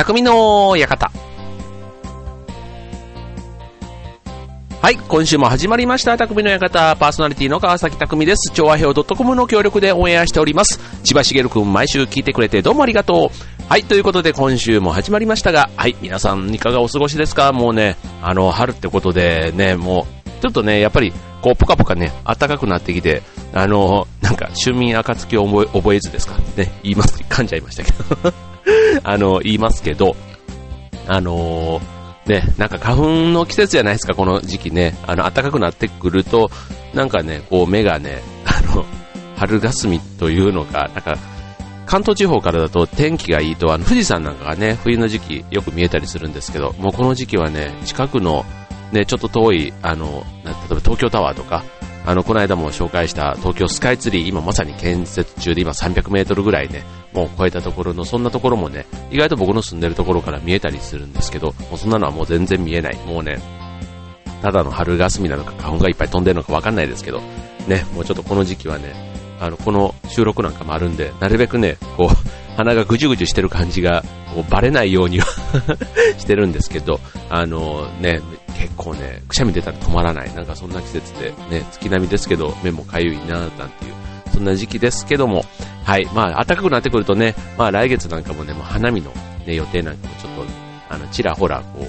匠の館。はい、今週も始まりました、匠の館、パーソナリティの川崎匠です。調和表 .com の協力でオンエアしております。千葉茂くん、毎週聞いてくれてどうもありがとう。はい、ということで今週も始まりましたが、はい、皆さんいかがお過ごしですか？もうね、あの、春ってことでね、もう、ちょっとね、やっぱり、こう、ポカポカね、暖かくなってきて、あの、なんか、春眠暁を覚え覚えずですか？ね、言います、噛んじゃいましたけど。あの、言いますけど、あのね、なんか花粉の季節じゃないですか、この時期ね。あの、暖かくなってくると、なんかね、こう目がね、あの、春霞というのか、なんか、関東地方からだと天気がいいと、あの、富士山なんかがね、冬の時期よく見えたりするんですけど、もうこの時期はね、近くの、ね、ちょっと遠い、あの、例えば東京タワーとか、あの、この間も紹介した東京スカイツリー、今まさに建設中で今300メートルぐらいね、もう超えたところの、そんなところもね、意外と僕の住んでるところから見えたりするんですけど、もうそんなのはもう全然見えない。もうね、ただの春霞なのか花粉がいっぱい飛んでるのかわかんないですけど、ね、もうちょっとこの時期はね、あの、この収録なんかもあるんで、なるべくね、こう、鼻がぐじゅぐじゅしてる感じが、こうバレないようには してるんですけど、あのね、結構ね、くしゃみ出たら止まらない。なんかそんな季節で、ね、月並みですけど、目もかゆいな、なんていう、そんな時期ですけども、はい、まあ、暖かくなってくるとね、まあ来月なんかもね、もう花見の、ね、予定なんかもちょっと、あの、ちらほら、こ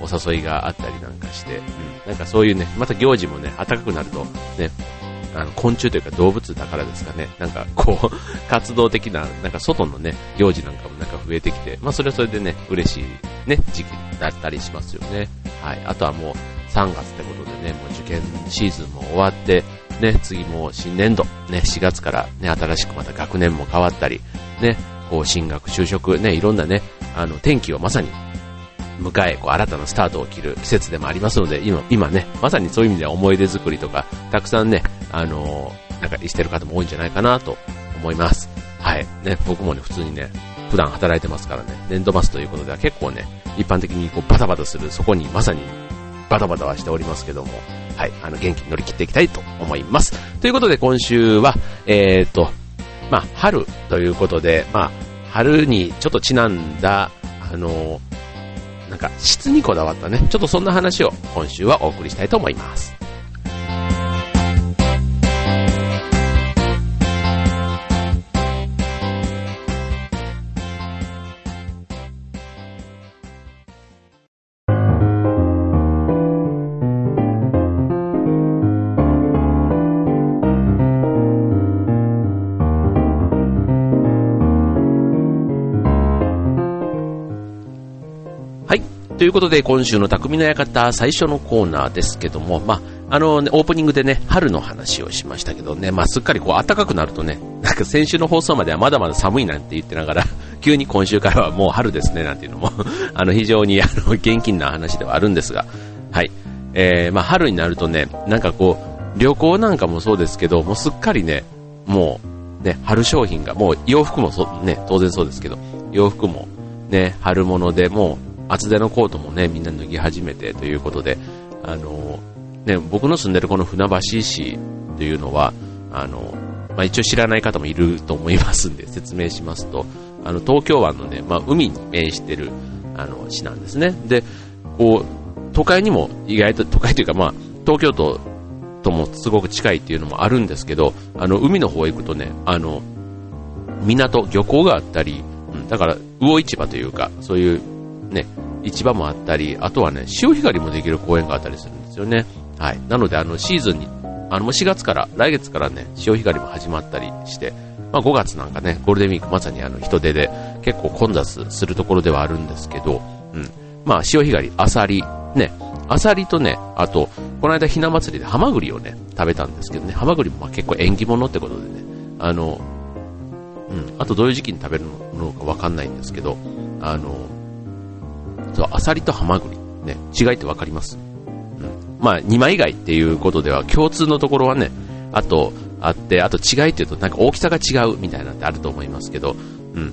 う、お誘いがあったりなんかして、うん、なんかそういうね、また行事もね、暖かくなると、ね、あの、昆虫というか動物だからですかね、なんかこう、活動的な、なんか外のね、行事なんかもなんか増えてきて、まあそれはそれでね、嬉しいね、時期だったりしますよね。はい。あとはもう3月ってことでね、もう受験シーズンも終わって、ね、次も新年度、ね、4月からね、新しくまた学年も変わったり、ね、こう進学、就職、ね、いろんなね、あの、天気をまさに迎え、こう新たなスタートを切る季節でもありますので、今、今ね、まさにそういう意味では思い出作りとか、たくさんね、あのーなんかしてる方も多いんじゃないかなと思います。はい。ね、僕もね、普通にね、普段働いてますからね、年度末ということでは結構ね、一般的にこうバタバタする、そこにまさにバタバタはしておりますけども、はい、あの、元気に乗り切っていきたいと思います。ということで今週は、えーと、まあ、春ということで、まあ、春にちょっとちなんだ、あのなんか質にこだわったね、ちょっとそんな話を今週はお送りしたいと思います。ことで、今週の匠の館、最初のコーナーですけども、まあ、あのね、オープニングでね、春の話をしましたけどね、まあ、すっかりこう、暖かくなるとね、なんか先週の放送まではまだまだ寒いなんて言ってながら、急に今週からはもう春ですね、なんていうのも、あの、非常に、あの、現金な話ではあるんですが、はい。えー、まあ、春になるとね、なんかこう、旅行なんかもそうですけど、もうすっかりね、もう、ね、春商品が、もう洋服もそ、ね、当然そうですけど、洋服も、ね、春物でもう、厚手のコートもね、みんな脱ぎ始めてということで、あの、ね、僕の住んでるこの船橋市というのは、あの、まあ、一応知らない方もいると思いますんで、説明しますと、あの、東京湾のね、まあ、海に面してる、あの、市なんですね。で、こう、都会にも意外と、都会というかまあ、東京都ともすごく近いっていうのもあるんですけど、あの、海の方へ行くとね、あの、港、漁港があったり、うん、だから、魚市場というか、そういうね、市場もあったり、あとはね、潮干狩りもできる公園があったりするんですよね。はい。なので、あの、シーズンに、あの、もう4月から、来月からね、潮干狩りも始まったりして、まあ5月なんかね、ゴールデンウィークまさにあの人手で結構混雑するところではあるんですけど、うん。まあ潮干狩り、アサリ、ね、アサリとね、あと、この間ひな祭りでハマグリをね、食べたんですけどね、ハマグリもまあ結構縁起物ってことでね、あの、うん、あとどういう時期に食べるのかわかんないんですけど、あの、そう、アサリとハマグリ、ね、違いってわかります？うん。まあ、二枚貝っていうことでは共通のところはね、あと、あって、あと違いっていうとなんか大きさが違うみたいなってあると思いますけど、うん。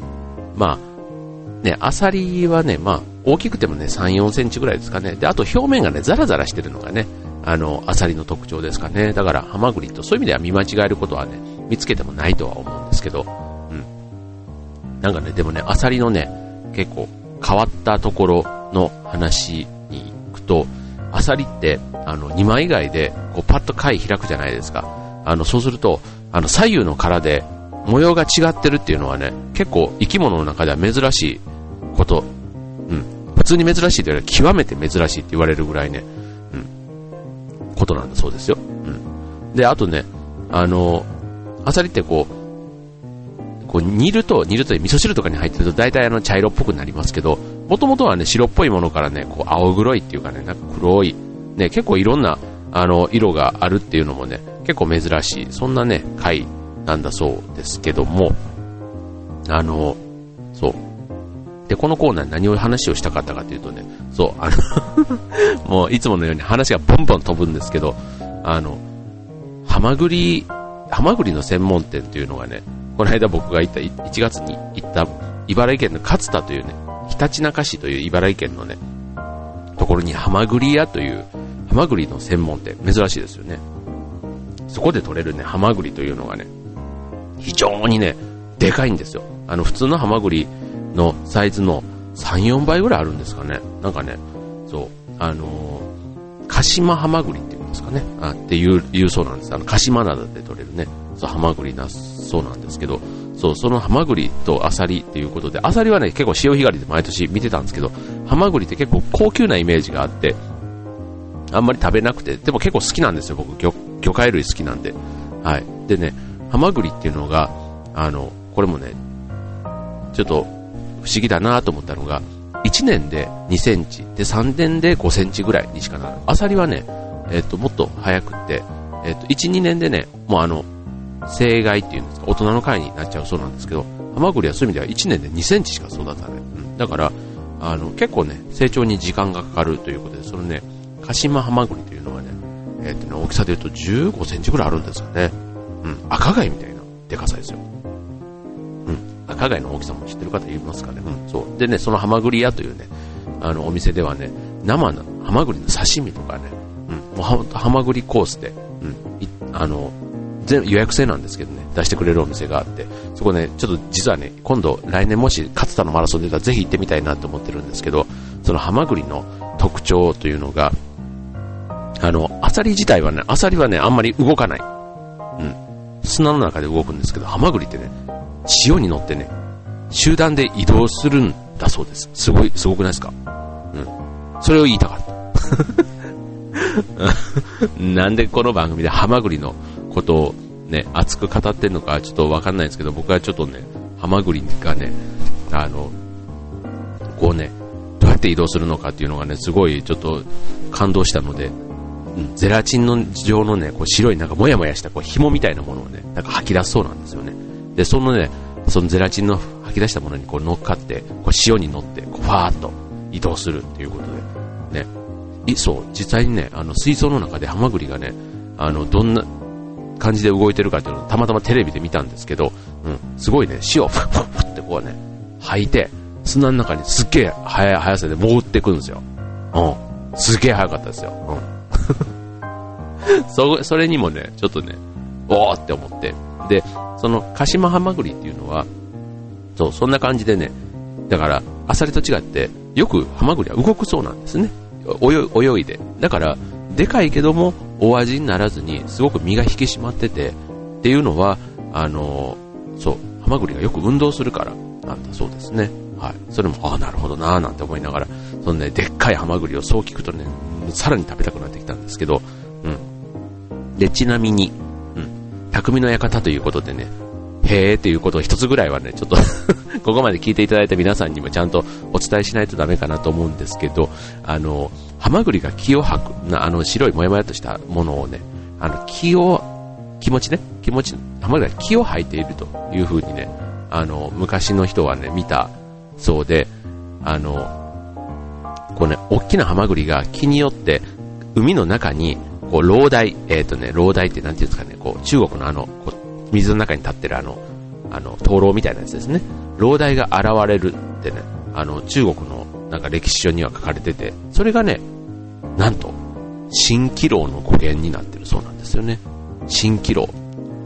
まあ、ね、アサリはね、まあ、大きくてもね、3、4センチぐらいですかね。で、あと表面がね、ザラザラしてるのがね、あの、アサリの特徴ですかね。だから、ハマグリとそういう意味では見間違えることはね、見つけてもないとは思うんですけど、うん。なんかね、でもね、アサリのね、結構、変わったところの話に行くと、アサリって、あの、2枚以外で、こう、パッと貝開くじゃないですか。あの、そうすると、あの、左右の殻で模様が違ってるっていうのはね、結構生き物の中では珍しいこと。うん。普通に珍しいというよりは極めて珍しいって言われるぐらいね、うん。ことなんだそうですよ。うん。で、あとね、あの、アサリってこう、こう煮ると、煮ると味噌汁とかに入ってると大体あの茶色っぽくなりますけど、もともとはね、白っぽいものからね、こう青黒いっていうかね、なんか黒い、ね、結構いろんな、あの、色があるっていうのもね、結構珍しい、そんなね、貝なんだそうですけども、あの、そう。で、このコーナー何を話をしたかったかというとね、そう、あの もういつものように話がボンボン飛ぶんですけど、あの、ハマグリ、ハマグリの専門店というのがね、この間僕が行った1月に行った茨城県の勝田というね、ひたちなか市という茨城県のね、ところにハマグリ屋というハマグリの専門店、珍しいですよね。そこで取れるね、ハマグリというのがね、非常にね、でかいんですよ。あの、普通のハマグリのサイズの3、4倍ぐらいあるんですかね。なんかね、そう、あのー、鹿島ハマグリっていうんですかね。あっていう、いうそうなんです。あの、鹿島灘で取れるね、そう、ハマグリな、そうなんですけど、そう、そのハマグリとアサリっていうことで、アサリはね、結構潮干狩りで毎年見てたんですけど、ハマグリって結構高級なイメージがあって、あんまり食べなくて、でも結構好きなんですよ、僕、魚魚介類好きなんで。はい。でね、ハマグリっていうのが、あの、これもね、ちょっと不思議だなと思ったのが、1年で2センチ、で3年で5センチぐらいにしかならない。アサリはね、えっ、と、もっと早くって、えっ、と、1、2年でね、もうあの、生害っていうんですか、大人の貝になっちゃうそうなんですけど、ハマグリはそういう意味では1年で2センチしか育たない。うん、だから、あの、結構ね、成長に時間がかかるということで、そのね、カシマハマグリというのはね、えっ、とね、大きさで言うと15センチぐらいあるんですよね。うん、赤貝みたいなでかさですよ。うん、赤貝の大きさも知ってる方いますかね。うん、そう。でね、そのハマグリ屋というね、あの、お店ではね、生のハマグリの刺身とかね、うん、もうハマグリコースで、うん、あの、全予約制なんですけどね、出してくれるお店があって、そこね、ちょっと実はね、今度来年もし勝田のマラソン出たらぜひ行ってみたいなと思ってるんですけど、そのハマグリの特徴というのが、あの、アサリ自体はね、アサリはね、あんまり動かない。うん。砂の中で動くんですけど、ハマグリってね、潮に乗ってね、集団で移動するんだそうです。すごい、すごくないですか？うん。それを言いたかった。なんでこの番組でハマグリのことをね、熱く語ってんのかちょっとわかんないんですけど、僕はちょっとね、ハマグリがね、あの、こうね、どうやって移動するのかっていうのがね、すごいちょっと感動したので、ゼラチンの状のね、こう白いなんかもやもやしたこう紐みたいなものをね、なんか吐き出すそうなんですよね。で、そのね、そのゼラチンの吐き出したものにこう乗っかって、こう塩に乗って、こうファーっと移動するっていうことで、ね。そう、実際にね、あの水槽の中でハマグリがね、あの、どんな感じで動いてるかっていうのをたまたまテレビで見たんですけど、うん、すごいね、塩をふっふっふってこうね、吐いて、砂の中にすっげえ速い速さで潜っていくんですよ。うん。すげえ速かったですよ。うん。そ、それにもね、ちょっとね、おーって思って。で、その、鹿島ハマグリっていうのは、そう、そんな感じでね、だから、アサリと違って、よくハマグリは動くそうなんですね。泳いで。だから、でかいけども、お味にならずに、すごく身が引き締まってて、っていうのは、あのそう、ハマグリがよく運動するからなんだそうですね。はい。それも、ああ、なるほどなーなんて思いながら、そのね、でっかいハマグリをそう聞くとね、さらに食べたくなってきたんですけど、うん。で、ちなみに、うん。匠の館ということでね、へーっていうことを一つぐらいはね、ちょっと ここまで聞いていただいた皆さんにもちゃんとお伝えしないとダメかなと思うんですけど、あの、ハマグリが気を吐く、なあの、白いもやもやとしたものをね、あの、気を、気持ちね、気持ち、ハマグリが気を吐いているという風にね、あの、昔の人はね、見たそうで、あの、こうね、大きなハマグリが気によって海の中に、こう、老大、えっ、ー、とね、老大ってなんていうんですかね、こう、中国のあの、こう水の中に立ってるあの、あの、灯籠みたいなやつですね。老大が現れるってね、あの、中国のなんか歴史書には書かれてて、それがね、なんと、蜃気楼の語源になってるそうなんですよね。蜃気楼。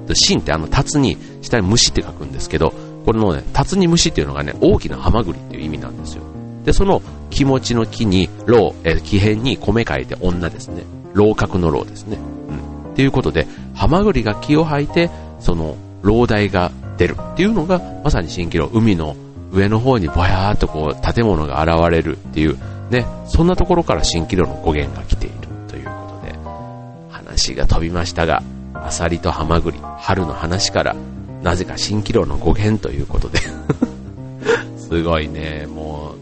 蜃ってあの、竜に、下に虫って書くんですけど、これのね、竜に虫っていうのがね、大きなハマグリっていう意味なんですよ。で、その気持ちの木に、老、え、木変に米書いて女ですね。老角の老ですね。うん。っていうことで、ハマグリが木を吐いて、その、老大が出るっていうのが、まさに蜃気楼、海の上の方にぼやーっとこう、建物が現れるっていう、ね、そんなところから蜃気楼の語源が来ているということで、話が飛びましたが、アサリとハマグリ、春の話から、なぜか蜃気楼の語源ということで すごいね、も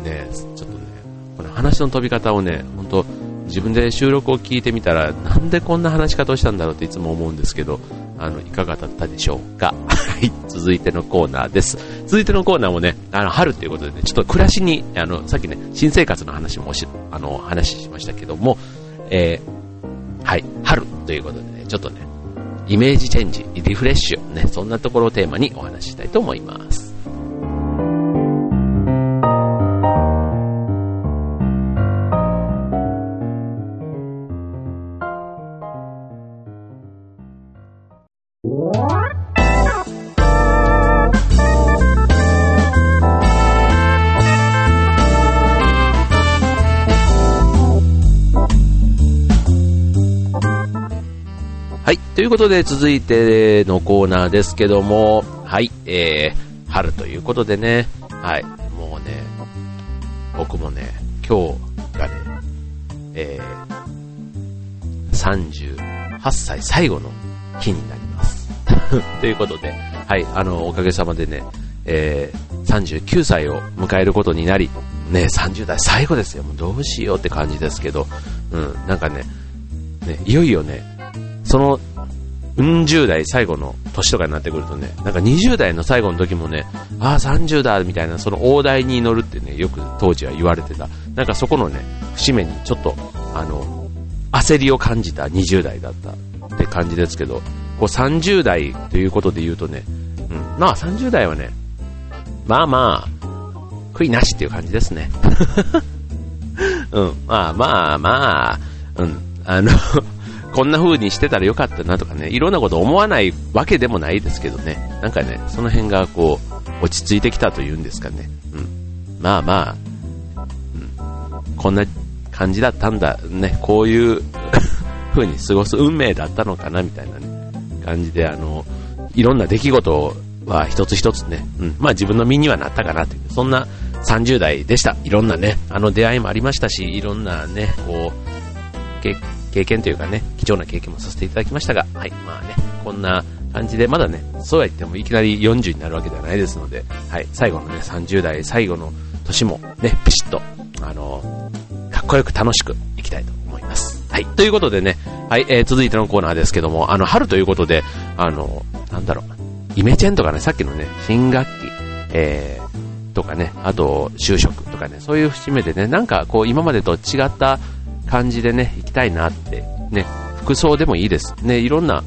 う、ね、ちょっとね、この話の飛び方をね、本当自分で収録を聞いてみたら、なんでこんな話し方をしたんだろうっていつも思うんですけど、あの、いかがだったでしょうか？はい、続いてのコーナーです。続いてのコーナーもね、あの、春っていうことでね、ちょっと暮らしに、あの、さっきね、新生活の話もし、あの、話しましたけども、えー、はい、春ということでね、ちょっとね、イメージチェンジ、リフレッシュ、ね、そんなところをテーマにお話ししたいと思います。はいということで続いてのコーナーですけども、はい、えー、春ということでね、はい、もうね、僕もね、今日がね、えー、38歳最後の日になります。ということで、はい、あの、おかげさまでね、えー、39歳を迎えることになり、ね、30代最後ですよ。もうどうしようって感じですけど、うん、なんかね、ね、いよいよね、そのうん十代最後の年とかになってくるとね、なんか20代の最後の時もね、ああ30だみたいな、その大台に乗るってね、よく当時は言われてた。なんかそこのね、節目にちょっと、あの、焦りを感じた20代だったって感じですけど、こう30代ということで言うとね、うん、まあ30代はね、まあまあ、悔いなしっていう感じですね。うん、まあまあまあ、うん、あの こんな風にしてたらよかったなとかね、いろんなこと思わないわけでもないですけどね、なんかね、その辺がこう、落ち着いてきたというんですかね。うん。まあまあ、うん。こんな感じだったんだ、ね、こういう 風に過ごす運命だったのかな、みたいなね、感じで、あの、いろんな出来事は一つ一つね、うん。まあ自分の身にはなったかなという、そんな30代でした。いろんなね、あの出会いもありましたし、いろんなね、こう、経験というかね、貴重な経験もさせていただきましたが、はい、まあね、こんな感じで、まだね、そうは言ってもいきなり40になるわけではないですので、はい、最後のね、30代最後の年もね、ピシッと、あのかっこよく楽しくいきたいと思います。はい、ということでね、はい、えー、続いてのコーナーですけども、あの、春ということで、あの、なんだろう、イメチェンとかね、さっきのね、新学期、えー、とかね、あと、就職とかね、そういう節目でね、なんかこう、今までと違った感じでね、行きたいなって、ね、服装でもいいです。ね、いろんな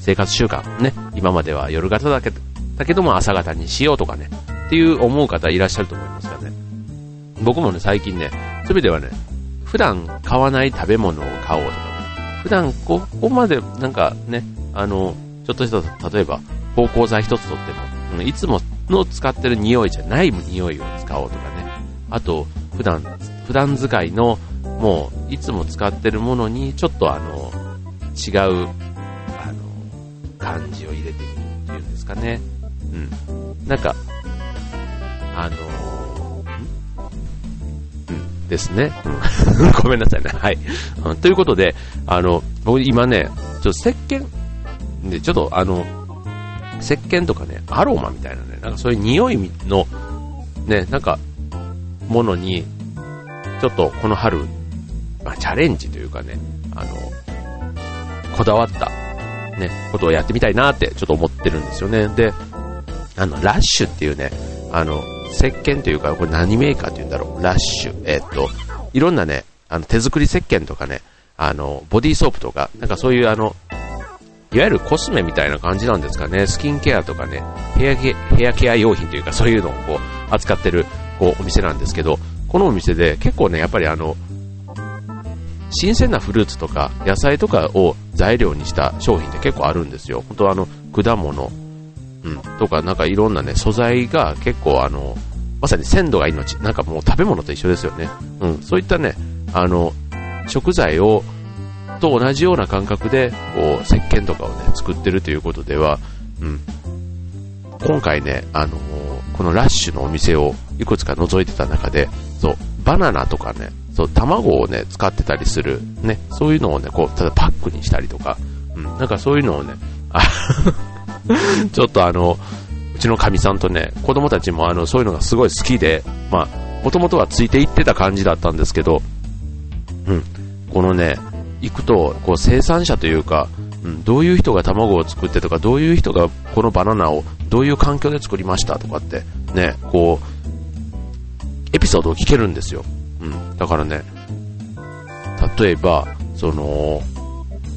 生活習慣、ね、今までは夜型だけだけども朝型にしようとかね、っていう思う方いらっしゃると思いますからね。僕もね、最近ね、そういう意味ではね、普段買わない食べ物を買おうとか、普段ここまでなんかね、あの、ちょっとした例えば、芳香剤一つとっても、いつもの使ってる匂いじゃない匂いを使おうとかね。あと、普段、普段使いのもういつも使ってるものにちょっとあの違うあの感じを入れてみるっていうんですかね。うん。なんか、あの、ですね。うん、ごめんなさいね。はい、うん。ということで、あの、僕今ね、ちょっと石鹸で、ちょっとあの、石鹸とかね、アロマみたいなね、なんかそういう匂いの、ね、なんか、ものに、ちょっとこの春まあ、チャレンジというかね、あの、こだわった、ね、ことをやってみたいなってちょっと思ってるんですよね。で、あの、ラッシュっていうね、あの、石鹸というか、これ何メーカーって言うんだろう、ラッシュ。えー、っと、いろんなね、あの、手作り石鹸とかね、あの、ボディーソープとか、なんかそういうあの、いわゆるコスメみたいな感じなんですかね、スキンケアとかね、ヘアケヘアケア用品というか、そういうのをこう、扱ってる、こう、お店なんですけど、このお店で結構ね、やっぱりあの、新鮮なフルーツとか野菜とかを材料にした商品って結構あるんですよ。本当あの、果物、うん、とかなんかいろんなね、素材が結構あの、まさに鮮度が命。なんかもう食べ物と一緒ですよね。うん。そういったね、あの、食材を、と同じような感覚で、こう、石鹸とかをね、作ってるということでは、うん。今回ね、あのー、このラッシュのお店をいくつか覗いてた中で、そう、バナナとかね、そう、卵をね、使ってたりする、ね、そういうのをね、こう、ただパックにしたりとか、うん、なんかそういうのをね、あ ちょっとあの、うちのかみさんとね、子供たちもあの、そういうのがすごい好きで、まあ、もともとはついていってた感じだったんですけど、うん、このね、行くと、こう生産者というか、うん、どういう人が卵を作ってとか、どういう人がこのバナナをどういう環境で作りましたとかって、ね、こう、エピソードを聞けるんですよ。うん、だからね、例えば、その、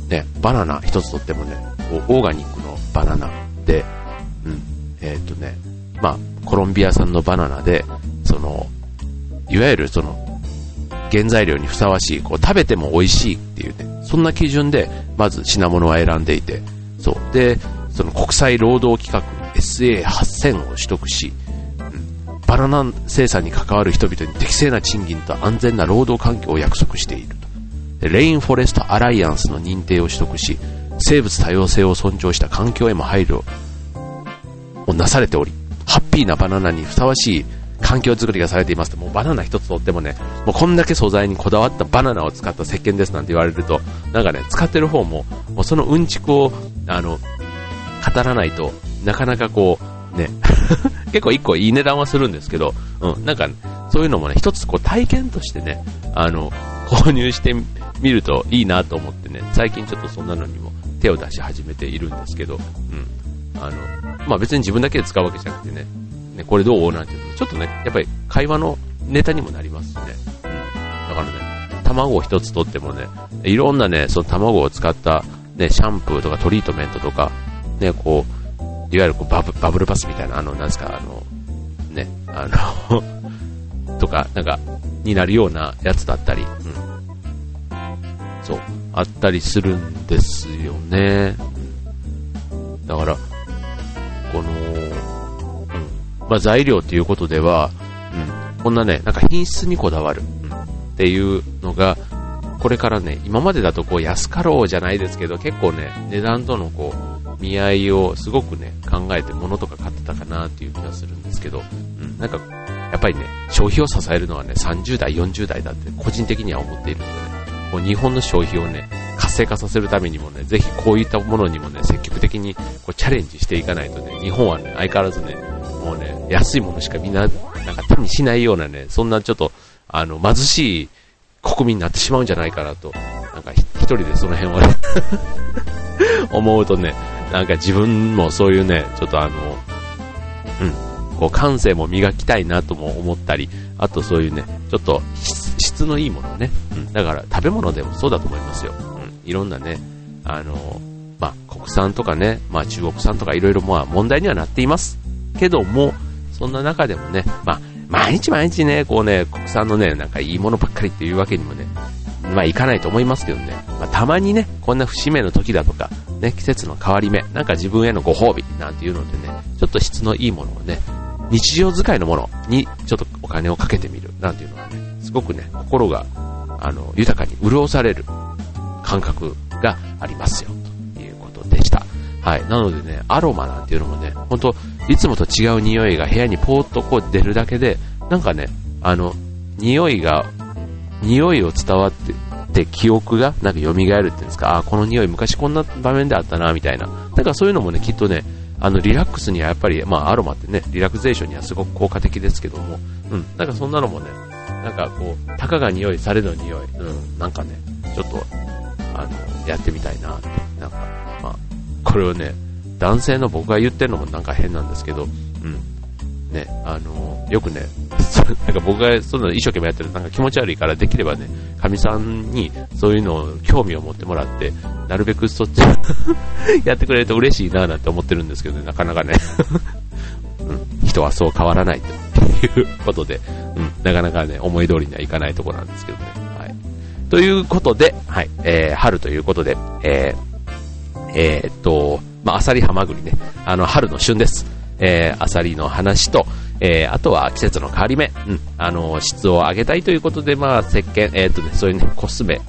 ね、バナナ一つとってもね、オーガニックのバナナで、うん、えっ、ー、とね、まあ、コロンビア産のバナナで、その、いわゆるその、原材料にふさわしい、こう食べても美味しいっていうね、そんな基準で、まず品物は選んでいて、そう。で、その国際労働規格 SA8000 を取得し、うん、バナナ生産に関わる人々に適正な賃金と安全な労働環境を約束していると。レインフォレストアライアンスの認定を取得し、生物多様性を尊重した環境へも配慮をなされており、ハッピーなバナナにふさわしい環境づくりがされていますと、もうバナナ一つとってもね、もうこんだけ素材にこだわったバナナを使った石鹸ですなんて言われると、なんかね、使ってる方も、もうそのうんちくを、あの、語らないとなかなかこう、ね、結構一個いい値段はするんですけど、うん、なんか、そういうのもね、一つこう体験としてね、あの、購入してみるといいなと思ってね、最近ちょっとそんなのにも手を出し始めているんですけど、うん。あの、まあ別に自分だけで使うわけじゃなくてね、ねこれどうなんていうのちょっとね、やっぱり会話のネタにもなりますしね。うん。だからね、卵を一つとってもね、いろんなね、その卵を使ったね、シャンプーとかトリートメントとか、ね、こう、いわゆるこうバブバブルパスみたいな、あの、なんですか、あの、ね、あの とか、なんか、になるようなやつだったり、うん。そう、あったりするんですよね。だから、この、うん、まあ、材料っていうことでは、うん、こんなね、なんか品質にこだわる、うん、っていうのが、これからね、今までだとこう安かろうじゃないですけど、結構ね、値段とのこう、見合いをすごくね、考えて物とか買ってたかなっていう気がするんですけど、うん、なんか、やっぱりね、消費を支えるのはね、30代、40代だって個人的には思っているのでね、こう日本の消費をね、活性化させるためにもね、ぜひこういったものにもね、積極的にこうチャレンジしていかないとね、日本はね、相変わらずね、もうね、安いものしかみんな、なんか手にしないようなね、そんなちょっと、あの、貧しい国民になってしまうんじゃないかなと、なんか一人でその辺はね 思うとね、なんか自分もそういうね、ちょっとあの、うん、こう感性も磨きたいなとも思ったり、あとそういうね、ちょっと質のいいものね、うん、だから食べ物でもそうだと思いますよ。うん、いろんなね、あの、まあ、国産とかね、まあ、中国産とかいろいろまあ問題にはなっています。けども、そんな中でもね、まあ、毎日毎日ね、こうね、国産のね、なんかいいものばっかりっていうわけにもね、まあいかないと思いますけどね、まあ、たまにね、こんな節目の時だとか、ね、季節の変わり目、なんか自分へのご褒美なんていうのでね、ちょっと質のいいものをね、日常使いのものにちょっとお金をかけてみるなんていうのはね、すごくね、心が、あの、豊かに潤される感覚がありますよ、ということでした。はい。なのでね、アロマなんていうのもね、ほんと、いつもと違う匂いが部屋にポーっとこう出るだけで、なんかね、あの、匂いが匂いを伝わってて記憶がなんか蘇るっていうんですか、あ、この匂い昔こんな場面であったな、みたいな。なんかそういうのもね、きっとね、あの、リラックスにはやっぱり、まあ、アロマってね、リラクゼーションにはすごく効果的ですけども、うん、なんかそんなのもね、なんかこう、たかが匂い、されど匂い、うん、なんかね、ちょっと、あの、やってみたいなって、なんか、まあ、これをね、男性の僕が言ってるのもなんか変なんですけど、うん、ね、あの、よくね、なんか僕がその一生懸命やってるなんか気持ち悪いからできればね、かみさんにそういうのを興味を持ってもらって、なるべくそっち やってくれると嬉しいななんて思ってるんですけどね、なかなかね。うん、人はそう変わらないということで、うん、なかなかね、思い通りにはいかないところなんですけどね。はい。ということで、はい、えー、春ということで、えー、えー、っと、まあ、アサリハマグリね、あの、春の旬です。えー、アサリの話と、えー、あとは季節の変わり目、うん、あの、質を上げたいということで、まあ、石鹸、えー、っとね、そういうね、コスメ、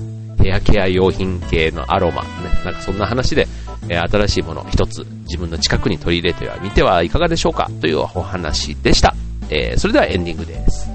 ヘアケア用品系のアロマ、ね、なんかそんな話で、えー、新しいもの一つ自分の近くに取り入れてはみてはいかがでしょうかというお話でした。えー、それではエンディングです。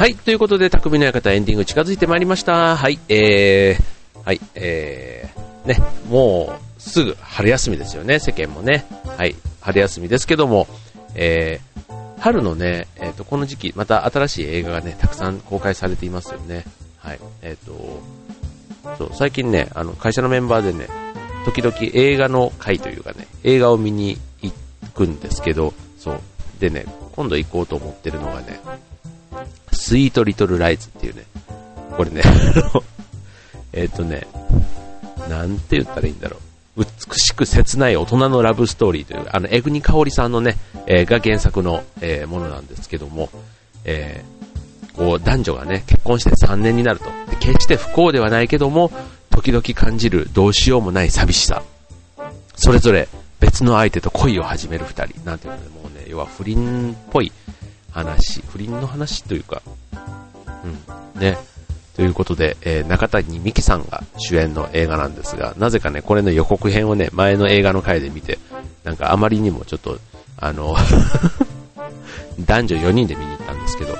はい。ということで、匠の館エンディング近づいてまいりました。はい。えー、はい。えー、ね、もう、すぐ春休みですよね、世間もね。はい。春休みですけども、えー、春のね、えっ、ー、と、この時期、また新しい映画がね、たくさん公開されていますよね。はい。えっ、ー、と、そう、最近ね、あの、会社のメンバーでね、時々映画の会というかね、映画を見に行くんですけど、そう。でね、今度行こうと思ってるのがね、スイートリトルライズっていうね、これね、えっとね、なんて言ったらいいんだろう。美しく切ない大人のラブストーリーという、あの、エグニカオリさんのね、えー、が原作の、えー、ものなんですけども、えー、こう、男女がね、結婚して3年になると。で決して不幸ではないけども、時々感じるどうしようもない寂しさ。それぞれ別の相手と恋を始める2人。なんていうのね、もうね、要は不倫っぽい話、不倫の話というか、うん、ね。ということで、えー、中谷美紀さんが主演の映画なんですが、なぜかね、これの予告編をね、前の映画の回で見て、なんかあまりにもちょっと、あの 男女4人で見に行ったんですけど、うん、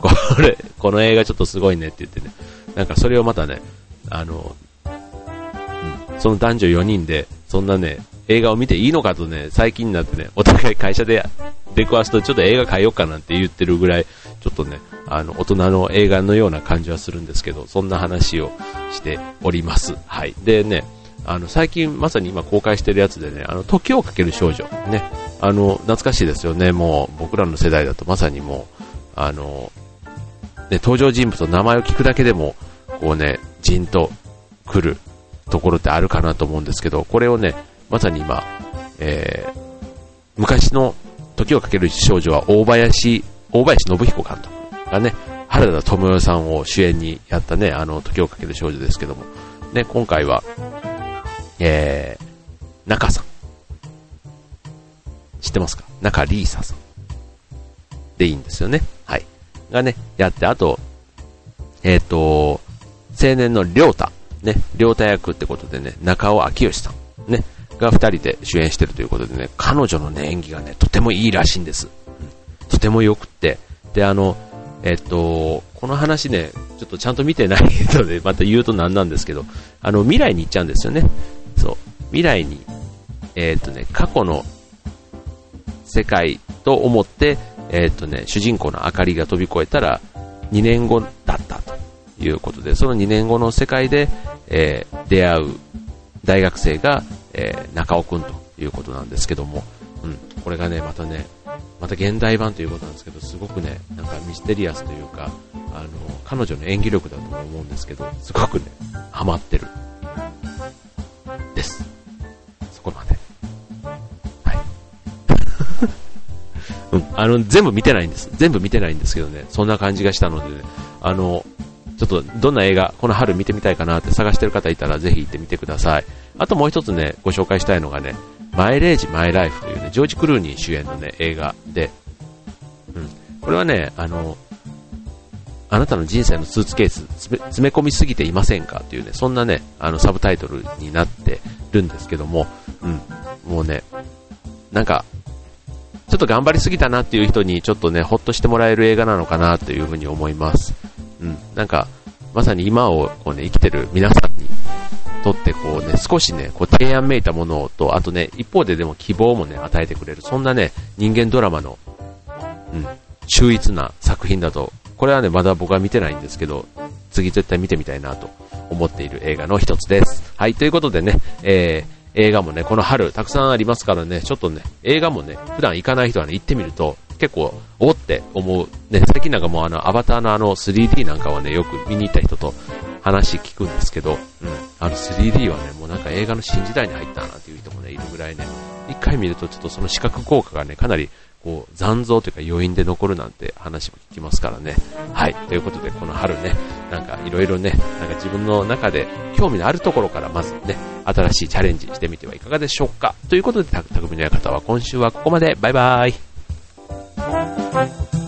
これ、この映画ちょっとすごいねって言ってね、なんかそれをまたね、あの、うん、その男女4人で、そんなね、映画を見ていいのかとね、最近になってね、お互い会社で出くわすとちょっと映画変えようかなんて言ってるぐらい、ちょっとね、あの、大人の映画のような感じはするんですけど、そんな話をしております。はい。でね、あの、最近まさに今公開してるやつでね、あの、時をかける少女。ね。あの、懐かしいですよね。もう、僕らの世代だとまさにもう、あの、ね、登場人物の名前を聞くだけでも、こうね、じんと来るところってあるかなと思うんですけど、これをね、まさに今、えー、昔の時をかける少女は大林、大林信彦監督がね、原田智代さんを主演にやったね、あの、時をかける少女ですけども、ね、今回は、えー、中さん。知ってますか？中リーサさん。でいいんですよね。はい。がね、やって、あと、えっ、ー、と、青年のりょうた。ね、りょうた役ってことでね、中尾明義さん。ね、が2人で主演してるということでね、彼女のね、演技がね、とてもいいらしいんです。うん、とても良くって。で、あの、えっと、この話ね、ちょっとちゃんと見てないので、また言うと何なんですけど、あの、未来に行っちゃうんですよね。そう。未来に、え、っとね、過去の世界と思って、え、っとね、主人公の明かりが飛び越えたら、2年後だったということで、その2年後の世界で、えー、出会う大学生が、えー、中尾くんということなんですけども、うん、これがね、またね、また現代版ということなんですけど、すごくね、なんかミステリアスというか、あの、彼女の演技力だと思うんですけど、すごくね、ハマってる。です。そこまで。はい。うん、あの、全部見てないんです。全部見てないんですけどね、そんな感じがしたのでね、あの、ちょっとどんな映画、この春見てみたいかなって探してる方いたらぜひ行ってみてください。あともう一つね、ご紹介したいのがね、マイレージ・マイ・ライフというね、ジョージ・クルーニー主演のね、映画で、うん。これはね、あの、あなたの人生のスーツケース詰め込みすぎていませんかというね、そんなね、あの、サブタイトルになってるんですけども、うん。もうね、なんか、ちょっと頑張りすぎたなっていう人にちょっとね、ほっとしてもらえる映画なのかなというふうに思います。うん。なんか、まさに今をこうね、生きてる皆さんにとってこうね、少しね、こう提案めいたものと、あとね、一方ででも希望もね、与えてくれる、そんなね、人間ドラマの、うん、秀逸な作品だと、これはね、まだ僕は見てないんですけど、次絶対見てみたいなと思っている映画の一つです。はい、ということでね、えー、映画もね、この春たくさんありますからね、ちょっとね、映画もね、普段行かない人はね、行ってみると、結構、おって思う。ね、最近なんかもうあの、アバターのあの 3D なんかはね、よく見に行った人と話聞くんですけど、うん、あの 3D はね、もうなんか映画の新時代に入ったなっていう人もね、いるぐらいね、一回見るとちょっとその視覚効果がね、かなりこう残像というか余韻で残るなんて話も聞きますからね。はい。ということで、この春ね、なんかいろいろね、なんか自分の中で興味のあるところからまずね、新しいチャレンジしてみてはいかがでしょうか。ということで、た匠の館は今週はここまで。バイバイ。Thank you.